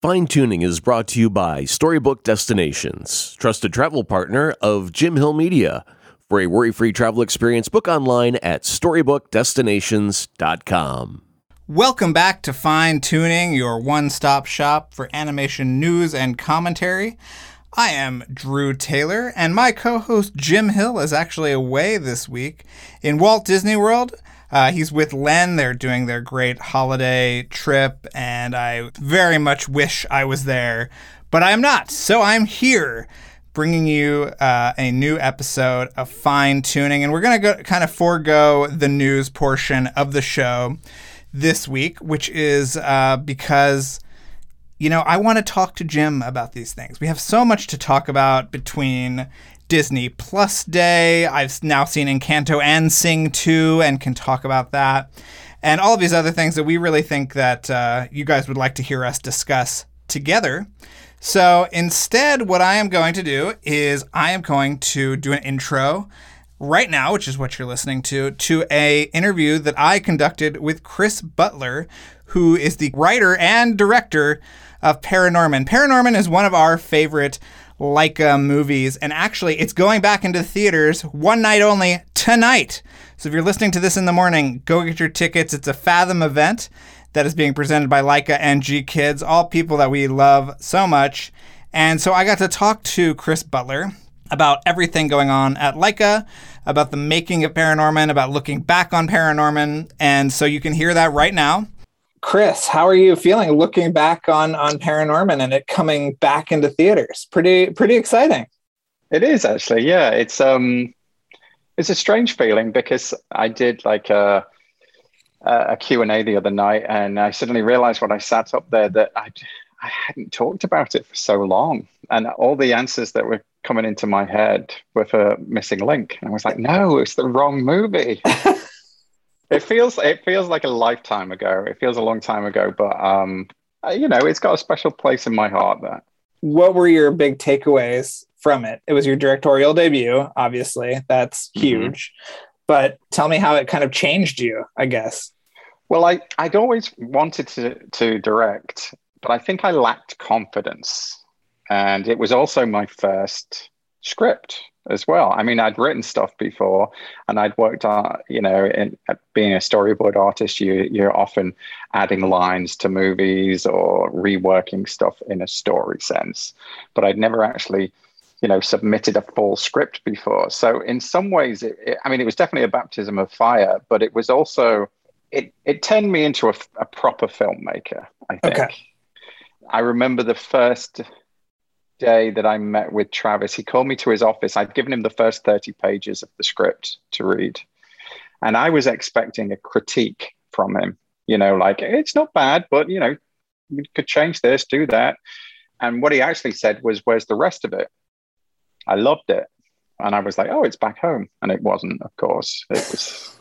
Fine Tooning is brought to you by Storybook Destinations, trusted travel partner of Jim Hill Media. For a worry free travel experience, book online at StorybookDestinations.com. Welcome back to Fine Tooning, your one stop shop for animation news and commentary. I am Drew Taylor, and my co host Jim Hill is actually away this week in Walt Disney World. Uh, he's with Len. They're doing their great holiday trip, and I very much wish I was there, but I am not. So I'm here bringing you uh, a new episode of Fine Tooning, and we're going to kind of forego the news portion of the show this week, which is uh, because you know, I want to talk to Jim about these things. We have so much to talk about between Disney Plus Day. I've now seen Encanto and Sing 2 and can talk about that. And all of these other things that we really think that uh, you guys would like to hear us discuss together. So instead, what I am going to do is I am going to do an intro right now, which is what you're listening to, to a interview that I conducted with Chris Butler, who is the writer and director of Paranorman. Paranorman is one of our favorite Laika movies, and actually, it's going back into theaters one night only tonight. So if you're listening to this in the morning, go get your tickets. It's a Fathom event that is being presented by Laika and GKIDS, all people that we love so much. And so I got to talk to Chris Butler about everything going on at Laika, about the making of Paranorman, about looking back on Paranorman. And so you can hear that right now. Chris, how are you feeling looking back on on Paranorman and it coming back into theaters? Pretty pretty exciting. It is actually, yeah. It's um, it's a strange feeling because I did like a a Q and A the other night, and I suddenly realized when I sat up there that I I hadn't talked about it for so long, and all the answers that were coming into my head were for Missing Link. And I was like, no, it's the wrong movie. it feels it feels like a lifetime ago. It feels a long time ago, but um, uh, you know, it's got a special place in my heart. That. What were your big takeaways from it? It was your directorial debut, obviously. That's mm-hmm. huge. Mm-hmm. But tell me how it kind of changed you. I guess. Well, I I'd always wanted to to direct, but I think I lacked confidence, and it was also my first script as well. I mean, I'd written stuff before, and I'd worked on, you know, in being a storyboard artist, you you're often adding lines to movies or reworking stuff in a story sense. But I'd never actually, you know, submitted a full script before. So in some ways, it, it, I mean, it was definitely a baptism of fire, but it was also it it turned me into a, a proper filmmaker. I think. Okay. I remember the first day that I met with Travis, he called me to his office. I'd given him the first 30 pages of the script to read. And I was expecting a critique from him, you know, like, it's not bad, but, you know, you could change this, do that. And what he actually said was, Where's the rest of it? I loved it. And I was like, Oh, it's back home. And it wasn't, of course. It was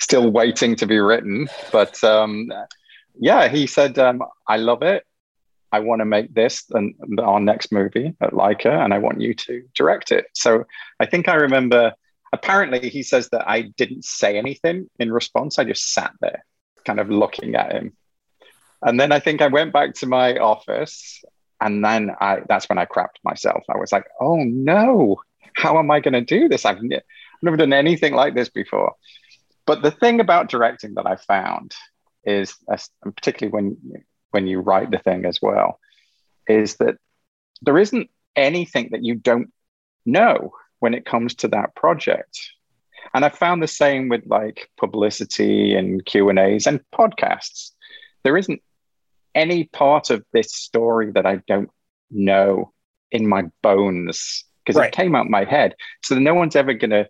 still waiting to be written. But um, yeah, he said, um, I love it. I want to make this and our next movie at Laika, and I want you to direct it. So I think I remember. Apparently, he says that I didn't say anything in response. I just sat there, kind of looking at him. And then I think I went back to my office, and then I that's when I crapped myself. I was like, "Oh no, how am I going to do this? I've, I've never done anything like this before." But the thing about directing that I found is, particularly when when you write the thing as well is that there isn't anything that you don't know when it comes to that project. And I found the same with like publicity and Q and A's and podcasts. There isn't any part of this story that I don't know in my bones because right. it came out my head. So no one's ever going to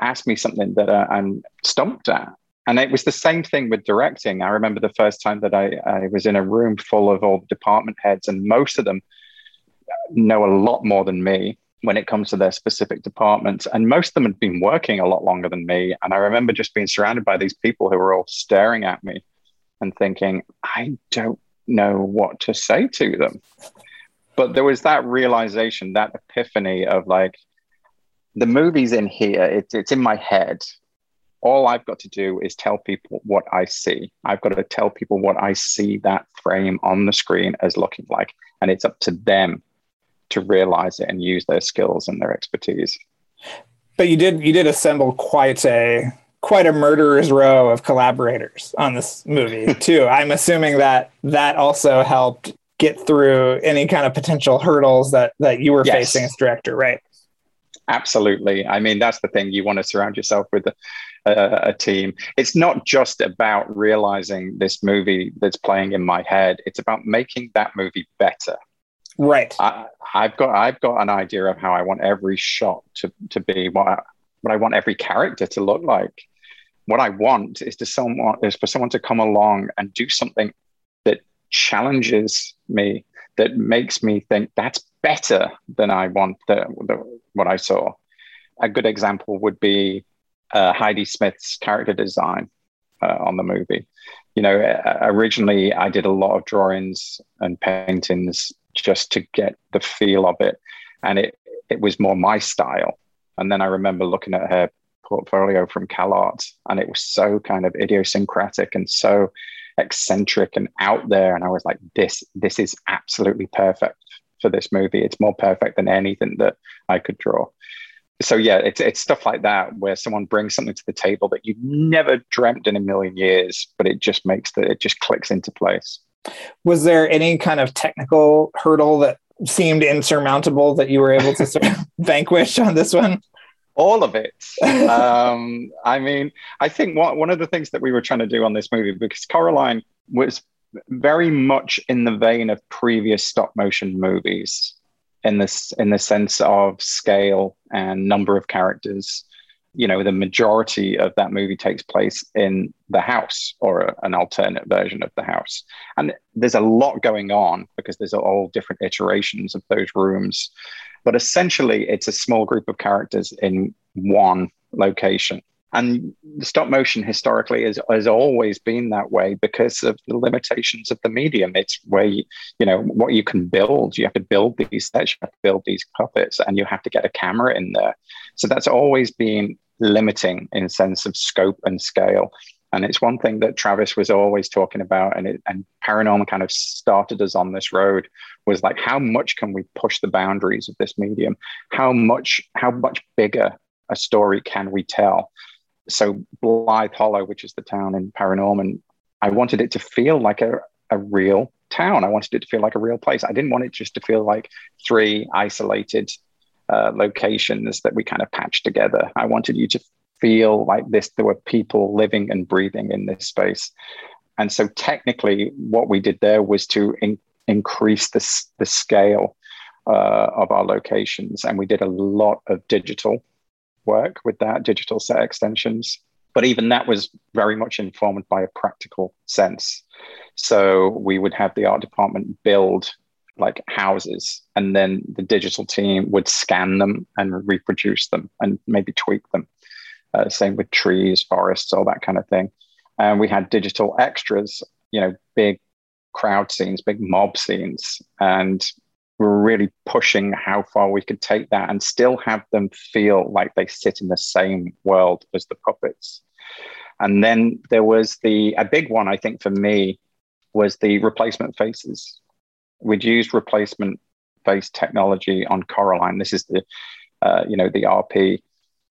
ask me something that uh, I'm stumped at. And it was the same thing with directing. I remember the first time that I, I was in a room full of all the department heads, and most of them know a lot more than me when it comes to their specific departments. And most of them had been working a lot longer than me. And I remember just being surrounded by these people who were all staring at me and thinking, I don't know what to say to them. But there was that realization, that epiphany of like, the movie's in here, it's, it's in my head. All I've got to do is tell people what I see. I've got to tell people what I see that frame on the screen as looking like. And it's up to them to realize it and use their skills and their expertise. But you did you did assemble quite a quite a murderer's row of collaborators on this movie too. I'm assuming that that also helped get through any kind of potential hurdles that that you were yes. facing as director, right? Absolutely. I mean, that's the thing. You want to surround yourself with a, a, a, team. It's not just about realizing this movie that's playing in my head. It's about making that movie better. Right. I, have got I've got an idea of how I want every shot to, to be, what I, what I want every character to look like. What I want is to someone is for someone to come along and do something that challenges me, that makes me think that's better than I want the, the what I saw. A good example would be uh, Heidi Smith's character design uh, on the movie. You know, uh, originally I did a lot of drawings and paintings just to get the feel of it, and it it was more my style. And then I remember looking at her portfolio from CalArts, and it was so kind of idiosyncratic and so eccentric and out there. And I was like, this this is absolutely perfect for this movie. It's more perfect than anything that I could draw so yeah, it's it's stuff like that where someone brings something to the table that you've never dreamt in a million years, but it just makes that it just clicks into place. Was there any kind of technical hurdle that seemed insurmountable that you were able to sort of vanquish on this one? All of it. um, I mean, I think one, one of the things that we were trying to do on this movie, because Coraline was very much in the vein of previous stop motion movies in this in the sense of scale and number of characters. You know the majority of that movie takes place in the house or a, an alternate version of the house. And there's a lot going on because there's all different iterations of those rooms. But essentially it's a small group of characters in one location and stop motion historically has, has always been that way because of the limitations of the medium. It's where, you, you know, what you can build. You have to build these sets, you have to build these puppets, and you have to get a camera in there. So that's always been limiting in sense of scope and scale. And it's one thing that Travis was always talking about, and it, and Paranorman kind of started us on this road was like, how much can we push the boundaries of this medium? How much, how much bigger a story can we tell? So Blithe Hollow, which is the town in Paranorman, I wanted it to feel like a, a real town. I wanted it to feel like a real place. I didn't want it just to feel like three isolated uh, locations that we kind of patched together. I wanted you to feel like this. There were people living and breathing in this space. And so technically, what we did there was to in, increase the, the scale uh, of our locations. And we did a lot of digital work with that, digital set extensions. But even that was very much informed by a practical sense. So we would have the art department build like houses, and then the digital team would scan them and reproduce them and maybe tweak them. Uh, same with trees, forests, all that kind of thing. And we had digital extras, you know, big crowd scenes, big mob scenes, and we were really pushing how far we could take that and still have them feel like they sit in the same world as the puppets. And then there was the a big one, I think, for me was the replacement faces. We'd used replacement face technology on Coraline. This is the uh, you know the RP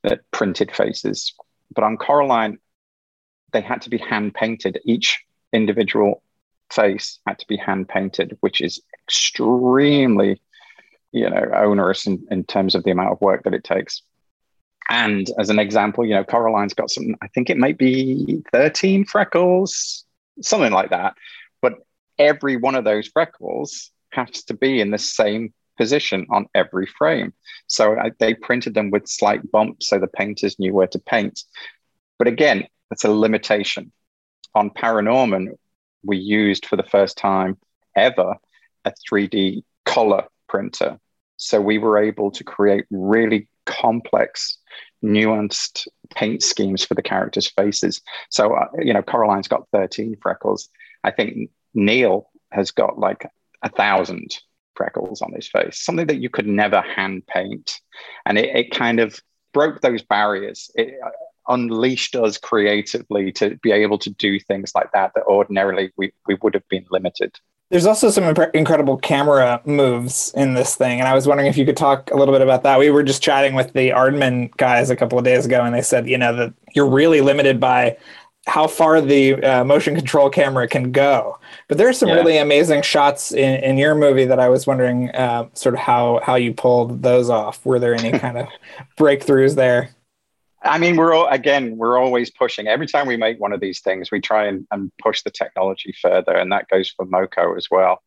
that printed faces, but on Coraline, they had to be hand painted. Each individual face had to be hand painted, which is extremely, you know, onerous in, in terms of the amount of work that it takes. And as an example, you know, Coraline's got some, I think it might be 13 freckles, something like that. But every one of those freckles has to be in the same position on every frame. So I, they printed them with slight bumps so the painters knew where to paint. But again, that's a limitation. On Paranorman, we used for the first time ever a 3D color printer. So we were able to create really complex, nuanced paint schemes for the characters' faces. So, uh, you know, Coraline's got 13 freckles. I think Neil has got like a thousand freckles on his face, something that you could never hand paint. And it, it kind of broke those barriers. It uh, unleashed us creatively to be able to do things like that that ordinarily we, we would have been limited. There's also some imp- incredible camera moves in this thing, and I was wondering if you could talk a little bit about that. We were just chatting with the Aardman guys a couple of days ago, and they said, you know, that you're really limited by how far the uh, motion control camera can go. But there's some yeah. really amazing shots in, in your movie that I was wondering, uh, sort of how how you pulled those off. Were there any kind of breakthroughs there? I mean, we're all, again, we're always pushing. Every time we make one of these things, we try and, and push the technology further, and that goes for MoCo as well.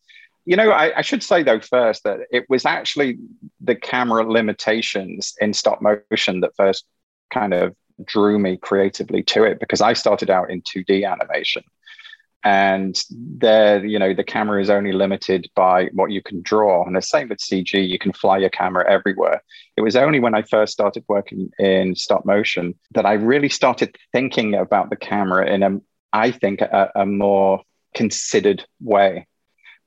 You know, I, I, should say though first that it was actually the camera limitations in stop motion that first kind of drew me creatively to it because I started out in 2D animation and there you know the camera is only limited by what you can draw and the same with cg you can fly your camera everywhere. It was only when i first started working in stop motion that i really started thinking about the camera in a i think a, a more considered way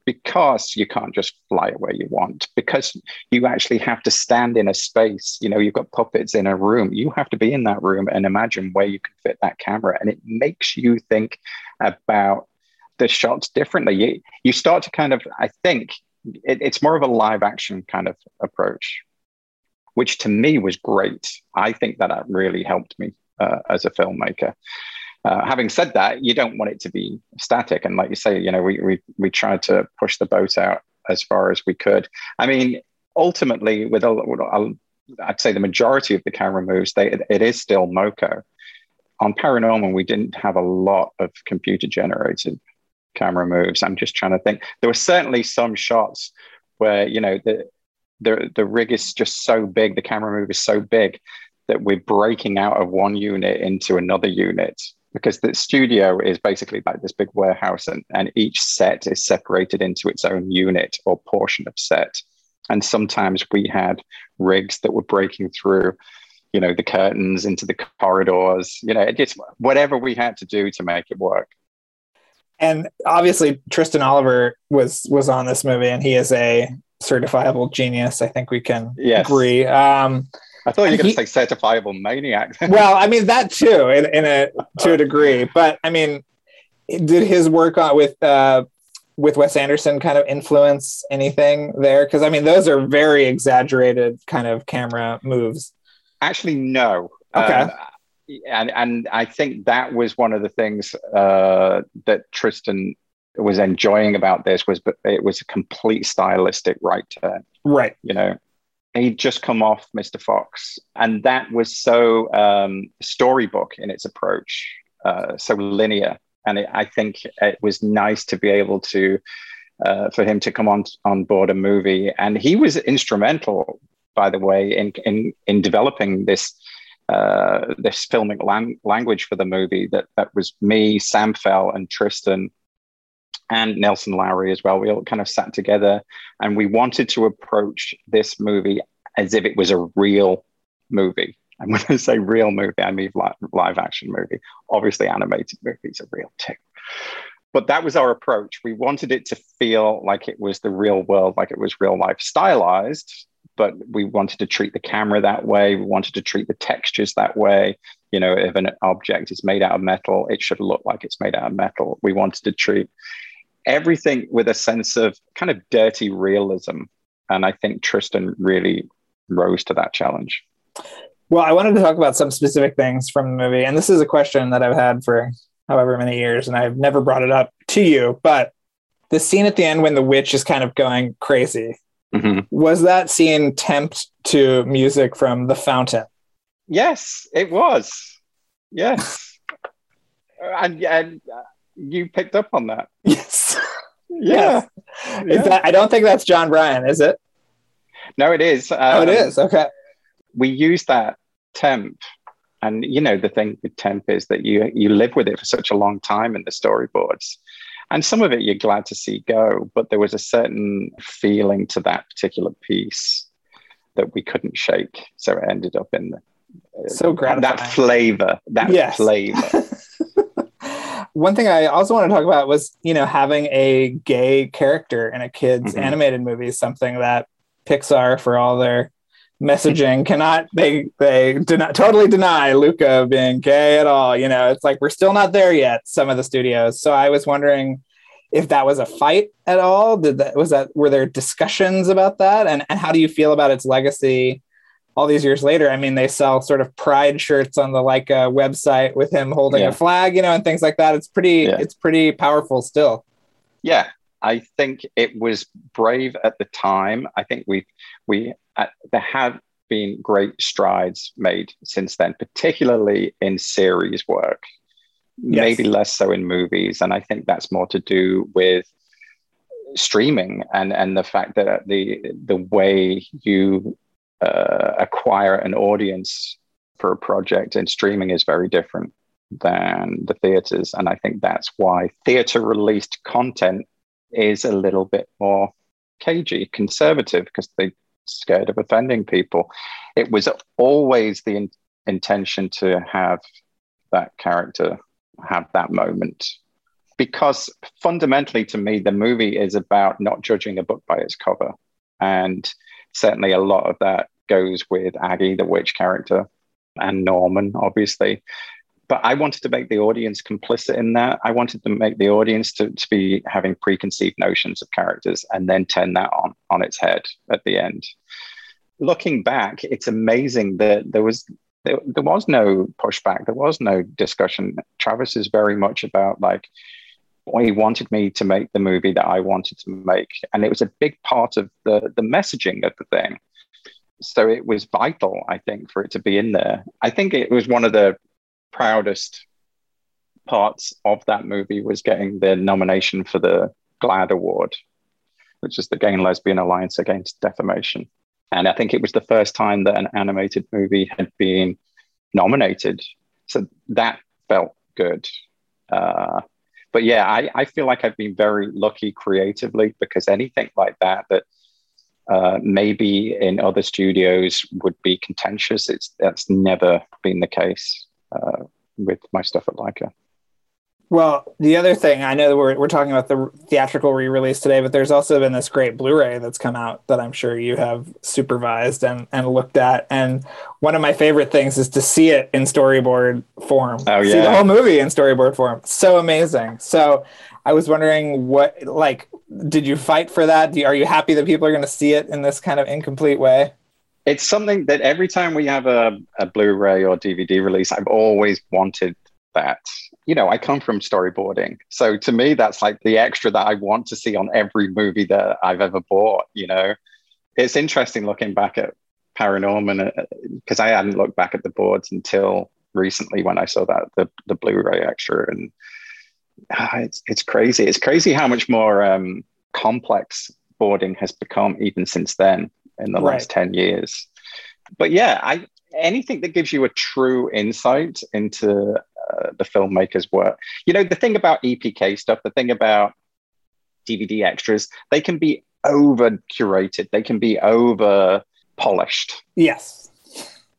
because you can't just fly it where you want because you actually have to stand in a space you know you've got puppets in a room you have to be in that room and imagine where you can fit that camera. And it makes you think about the shots differently. You, you start to kind of i think it, it's more of a live action kind of approach which to me was great. I think that, that really helped me uh, as a filmmaker uh, having said that, you don't want it to be static. And like you say, you know, we, we, we tried to push the boat out as far as we could. I mean, ultimately, with a, I'd say the majority of the camera moves, they, it is still MoCo. On Paranorman, we didn't have a lot of computer generated camera moves. I'm just trying to think. There were certainly some shots where, you know, the, the, the rig is just so big, the camera move is so big that we're breaking out of one unit into another unit because the studio is basically like this big warehouse and, and each set is separated into its own unit or portion of set. And sometimes we had rigs that were breaking through you know the curtains into the corridors you know just whatever we had to do to make it work. And obviously tristan oliver was was on this movie and he is a certifiable genius. I think we can yes. agree. Um, I thought you were going to say certifiable maniac. well, I mean that too, in, in a to a degree. But I mean, did his work on with uh, with Wes Anderson kind of influence anything there? Because I mean, those are very exaggerated kind of camera moves. Actually, no. Okay. Um, and and I think that was one of the things uh, that Tristan was enjoying about this was, but it was a complete stylistic right turn. Right. You know, he'd just come off Mr. Fox, and that was so um, storybook in its approach, uh, so linear. And it, I think it was nice to be able to uh, for him to come on on board a movie, and he was instrumental, by the way, in in in developing this. Uh, this filmic lang- language for the movie that that was me, Sam Fell, and Tristan and Nelson Lowry as well. We all kind of sat together and we wanted to approach this movie as if it was a real movie. And when I say real movie, I mean live, live action movie. Obviously, animated movies are real too. But that was our approach. We wanted it to feel like it was the real world, like it was real life, stylized, but we wanted to treat the camera that way. We wanted to treat the textures that way. You know, if an object is made out of metal, it should look like it's made out of metal. We wanted to treat everything with a sense of kind of dirty realism. And I think Tristan really rose to that challenge. Well, I wanted to talk about some specific things from the movie. And this is a question that I've had for however many years, and I've never brought it up to you. But the scene at the end when the witch is kind of going crazy. Mhm. Was that scene temped to music from The Fountain? Yes, it was. Yes, and, and uh, you picked up on that. Yes. Yeah. Is that, I don't think that's Jon Brion, is it? No, it is. oh, it Um. Okay. we use that temp and you know the thing with temp is that you you live with it for such a long time in the storyboards and some of it you're glad to see go but there was a certain feeling to that particular piece that we couldn't shake so it ended up in the So gratifying. that flavor that Yes. flavor One thing I also want to talk about was, you know, having a gay character in a kids Mhm. animated movie, is something that Pixar, for all their messaging, cannot they they do not totally deny Luca being gay at all. You know, it's like we're still not there yet. Some of the studios. So I was wondering if that was a fight at all. Did that was that were there discussions about that, and and how do you feel about its legacy? All these years later, I mean, they sell sort of pride shirts on the Laika website with him holding Yeah. a flag, you know, and things like that. It's pretty, Yeah. it's pretty powerful still. yeah i think it was brave at the time i think we we uh, there have been great strides made since then particularly in series work Yes. maybe less so in movies and i think that's more to do with streaming and and the fact that the the way you uh, acquire an audience for a project in streaming is very different than the theaters. And i think that's why theater released content is a little bit more cagey conservative because they're scared of offending people. It was always the in- intention to have that character have that moment. Because fundamentally to me the movie is about not judging a book by its cover. And certainly a lot of that goes with aggie the witch character and norman obviously. But i wanted to make the audience complicit in that. I wanted to make the audience to, to be having preconceived notions of characters and then turn that on on its head at the end. Looking back it's amazing that there was there, there was no pushback. There was no discussion. Travis is very much about like he wanted me to make the movie that i wanted to make and it was a big part of the the messaging of the thing. So it was vital i think for it to be in there. I think it was one of the proudest parts of that movie was getting the nomination for the glad award which is the gay and lesbian alliance against defamation. And i think it was the first time that an animated movie had been nominated. So that felt good. Uh, but yeah I, I feel like i've been very lucky creatively because anything like that that uh, maybe in other studios would be contentious it's that's never been the case uh, with my stuff at Laika Well, the other thing I know that we're, we're talking about the theatrical re-release today, but there's also been this great Blu-ray that's come out that I'm sure you have supervised and, and looked at. And one of my favorite things is to see it in storyboard form. Oh, See the whole movie in storyboard form. So amazing. So I was wondering what, like, did you fight for that? Do you, are you happy that people are going to see it in this kind of incomplete way? it's something that every time we have a, a blu-ray or dvd release i've always wanted that you know i come from storyboarding. So to me that's like the extra that i want to see on every movie that i've ever bought you know? It's interesting looking back at paranorman because i hadn't looked back at the boards until recently when i saw that the, the blu-ray extra and ah, it's, it's crazy. It's crazy how much more um, complex boarding has become even since then in the Right. last 10 years. But yeah i anything that gives you a true insight into uh, the filmmaker's work you know the thing about epk stuff the thing about dvd extras they can be over curated they can be over polished Yes.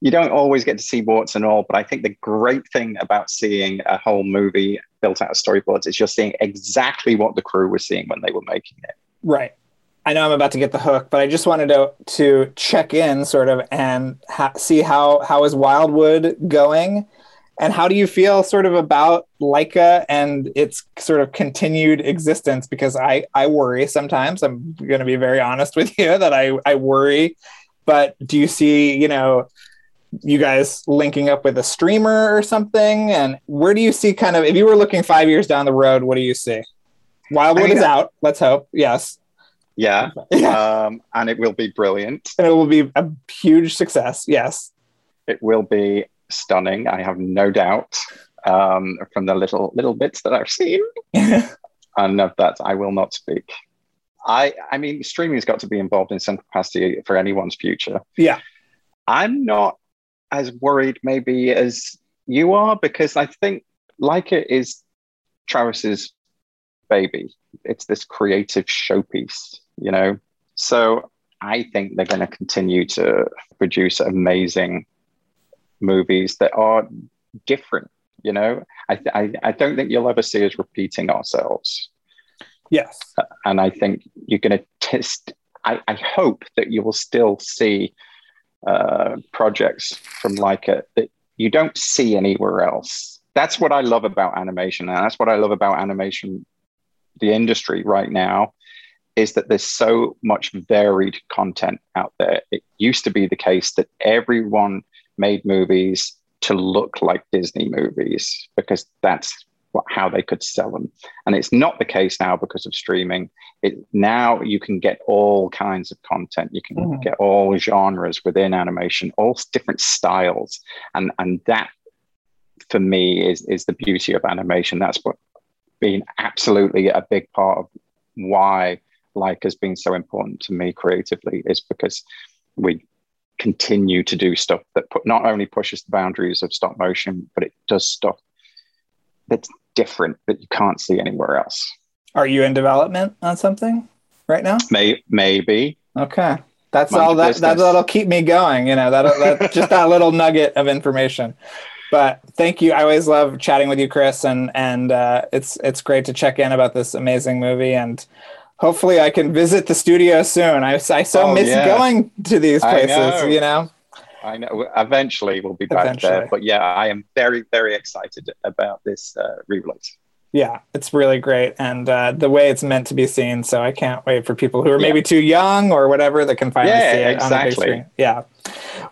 you don't always get to see warts and all, but I think the great thing about seeing a whole movie built out of storyboards is you're seeing exactly what the crew was seeing when they were making it. Right. I know I'm about to get the hook, but I just wanted to to check in sort of and ha- see how how is Wildwood going, and how do you feel sort of about Laika and its sort of continued existence? Because I I worry sometimes. I'm going to be very honest with you that I I worry. But do you see you know you guys linking up with a streamer or something? And where do you see kind of if you were looking five years down the road, what do you see? Wildwood is out. Let's hope. Yes. Yeah. Um, and it will be brilliant. And it will be a huge success. Yes. It will be stunning. I have no doubt. Um, from the little little bits that I've seen, and of that I will not speak. I I mean, streaming's got to be involved in some capacity for anyone's future. yeah. I'm not as worried maybe as you are because I think Laika is Travis's baby. It's this creative showpiece, you know. So I think they're going to continue to produce amazing movies that are different. You know, I, th- I I don't think you'll ever see us repeating ourselves, Yes. and I think you're going to test. I, I hope that you will still see uh, projects from Laika that you don't see anywhere else. That's what I love about animation, and that's what I love about animation, the industry right now, is that there's so much varied content out there. It used to be the case that everyone made movies to look like Disney movies because that's what, how they could sell them, and it's not the case now because of streaming. It now you can get all kinds of content. You can Mhm. get all genres within animation, all different styles, and and that for me is is the beauty of animation. That's what been absolutely a big part of why Laika has been so important to me creatively is because we continue to do stuff that put, not only pushes the boundaries of stop motion, but it does stuff that's different that you can't see anywhere else. Are you in development on something right now? May, maybe Okay. That's Mind all that, that that'll keep me going, you know, that that just that little nugget of information. But thank you. I always love chatting with you, Chris, and and uh, it's it's great to check in about this amazing movie and hopefully I can visit the studio soon. I, I so Oh, miss yeah. going to these places, know. you know. I know eventually we'll be back Eventually. there, but yeah, I am very, very excited about this uh, re-release. Yeah, it's really great, and uh, the way it's meant to be seen. So I can't wait for people who are Yeah. maybe too young or whatever that can finally Yeah, see it on the big screen. Yeah.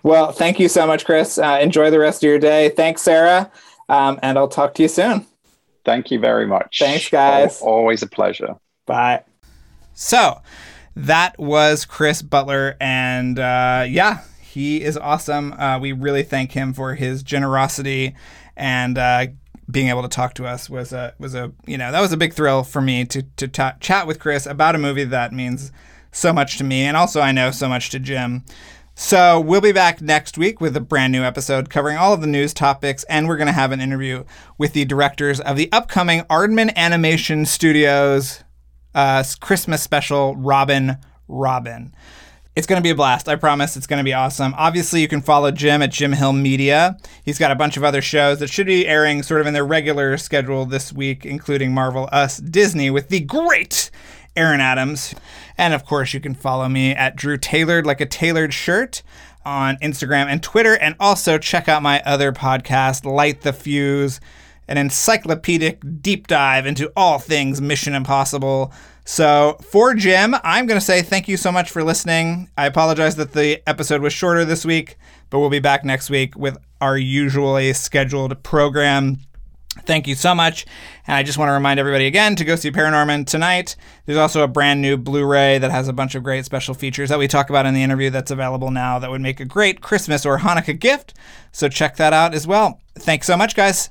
Well, thank you so much, Chris. Uh, enjoy the rest of your day. Thanks, Sarah, um, and I'll talk to you soon. Thank you very much. Thanks, guys. Al- always a pleasure. Bye. So that was Chris Butler, and uh, yeah, he is awesome. Uh, we really thank him for his generosity and uh, being able to talk to us was a was a you know that was a big thrill for me to to ta- chat with Chris about a movie that means so much to me, and also I know so much to Jim. So we'll be back next week with a brand new episode covering all of the news topics, and we're going to have an interview with the directors of the upcoming Aardman Animation Studios uh, Christmas special, Robin Robin. It's going to be a blast. I promise it's going to be awesome. Obviously, you can follow Jim at Jim Hill Media. He's got a bunch of other shows that should be airing sort of in their regular schedule this week, including Marvel Us Disney with the great Aaron Adams. And of course, you can follow me at Drew Tailored Like a Tailored Shirt on Instagram and Twitter. And also check out my other podcast, Light the Fuse an encyclopedic deep dive into all things Mission Impossible. So, for Jim, I'm going to say thank you so much for listening. I apologize that the episode was shorter this week, but we'll be back next week with our usually scheduled program. Thank you so much. And I just want to remind everybody again to go see Paranorman tonight. There's also a brand new Blu ray that has a bunch of great special features that we talk about in the interview that's available now that would make a great Christmas or Hanukkah gift. So check that out as well. Thanks so much, guys.